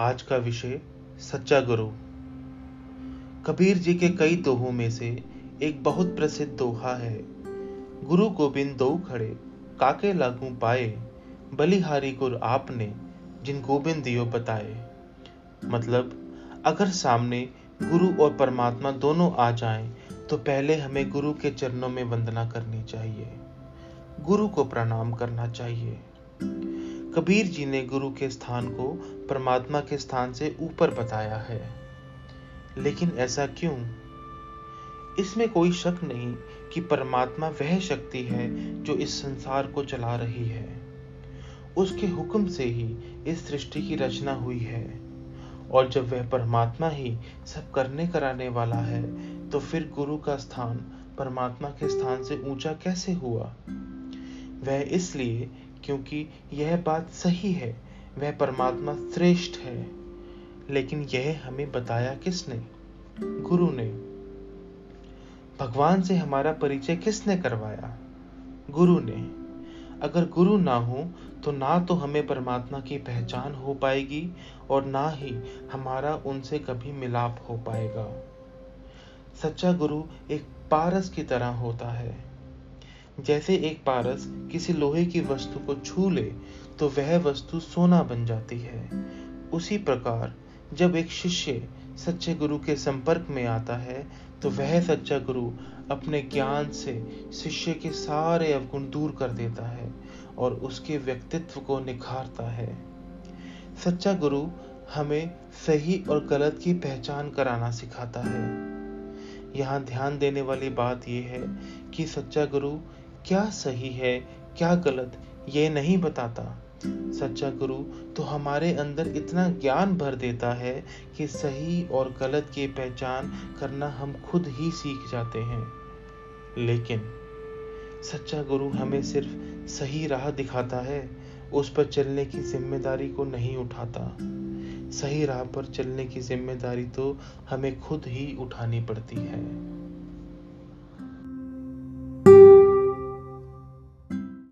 आज का विषय सच्चा गुरु। कबीर जी के कई दोहों में से एक बहुत प्रसिद्ध दोहा है, गुरु गोबिंद दो खड़े, काके लागू पाए, बलिहारी गुर आपने, जिन गोबिंद दियो बताए। मतलब अगर सामने गुरु और परमात्मा दोनों आ जाएँ तो पहले हमें गुरु के चरणों में वंदना करनी चाहिए। गुरु को प्रणाम करना चाहिए। कबीर जी ने गुरु के स्थान को परमात्मा के स्थान से ऊपर बताया है। लेकिन ऐसा क्यों? इसमें कोई शक नहीं कि परमात्मा वह शक्ति है जो इस संसार को चला रही है। उसके हुक्म से ही इस सृष्टि की रचना हुई है। और जब वह परमात्मा ही सब करने कराने वाला है तो फिर गुरु का स्थान परमात्मा के स्थान से ऊँचा कैसे हुआ? वह इसलिए क्योंकि यह बात सही है, वह परमात्मा श्रेष्ठ है। लेकिन यह हमें बताया किसने? गुरु ने। भगवान से हमारा परिचय किसने करवाया? गुरु ने। अगर गुरु ना हो तो ना तो हमें परमात्मा की पहचान हो पाएगी और ना ही हमारा उनसे कभी मिलाप हो पाएगा। सच्चा गुरु एक पारस की तरह होता है। जैसे एक पारस किसी लोहे की वस्तु को छू ले तो वह वस्तु सोना बन जाती है। उसी प्रकार, जब एक शिष्य सच्चे गुरु के संपर्क में आता है तो वह सच्चा गुरु अपने ज्ञान से शिष्य के सारे अवगुण दूर कर देता है और उसके व्यक्तित्व को निखारता है। सच्चा गुरु हमें सही और गलत की पहचान कराना सिखाता है। यहाँ ध्यान देने वाली बात यह है कि सच्चा गुरु क्या सही है, क्या गलत, ये नहीं बताता। सच्चा गुरु तो हमारे अंदर इतना ज्ञान भर देता है कि सही और गलत की पहचान करना हम खुद ही सीख जाते हैं। लेकिन सच्चा गुरु हमें सिर्फ़ सही राह दिखाता है, उस पर चलने की ज़िम्मेदारी को नहीं उठाता। सही राह पर चलने की ज़िम्मेदारी तो हमें खुद ही उठानी पड़ती है।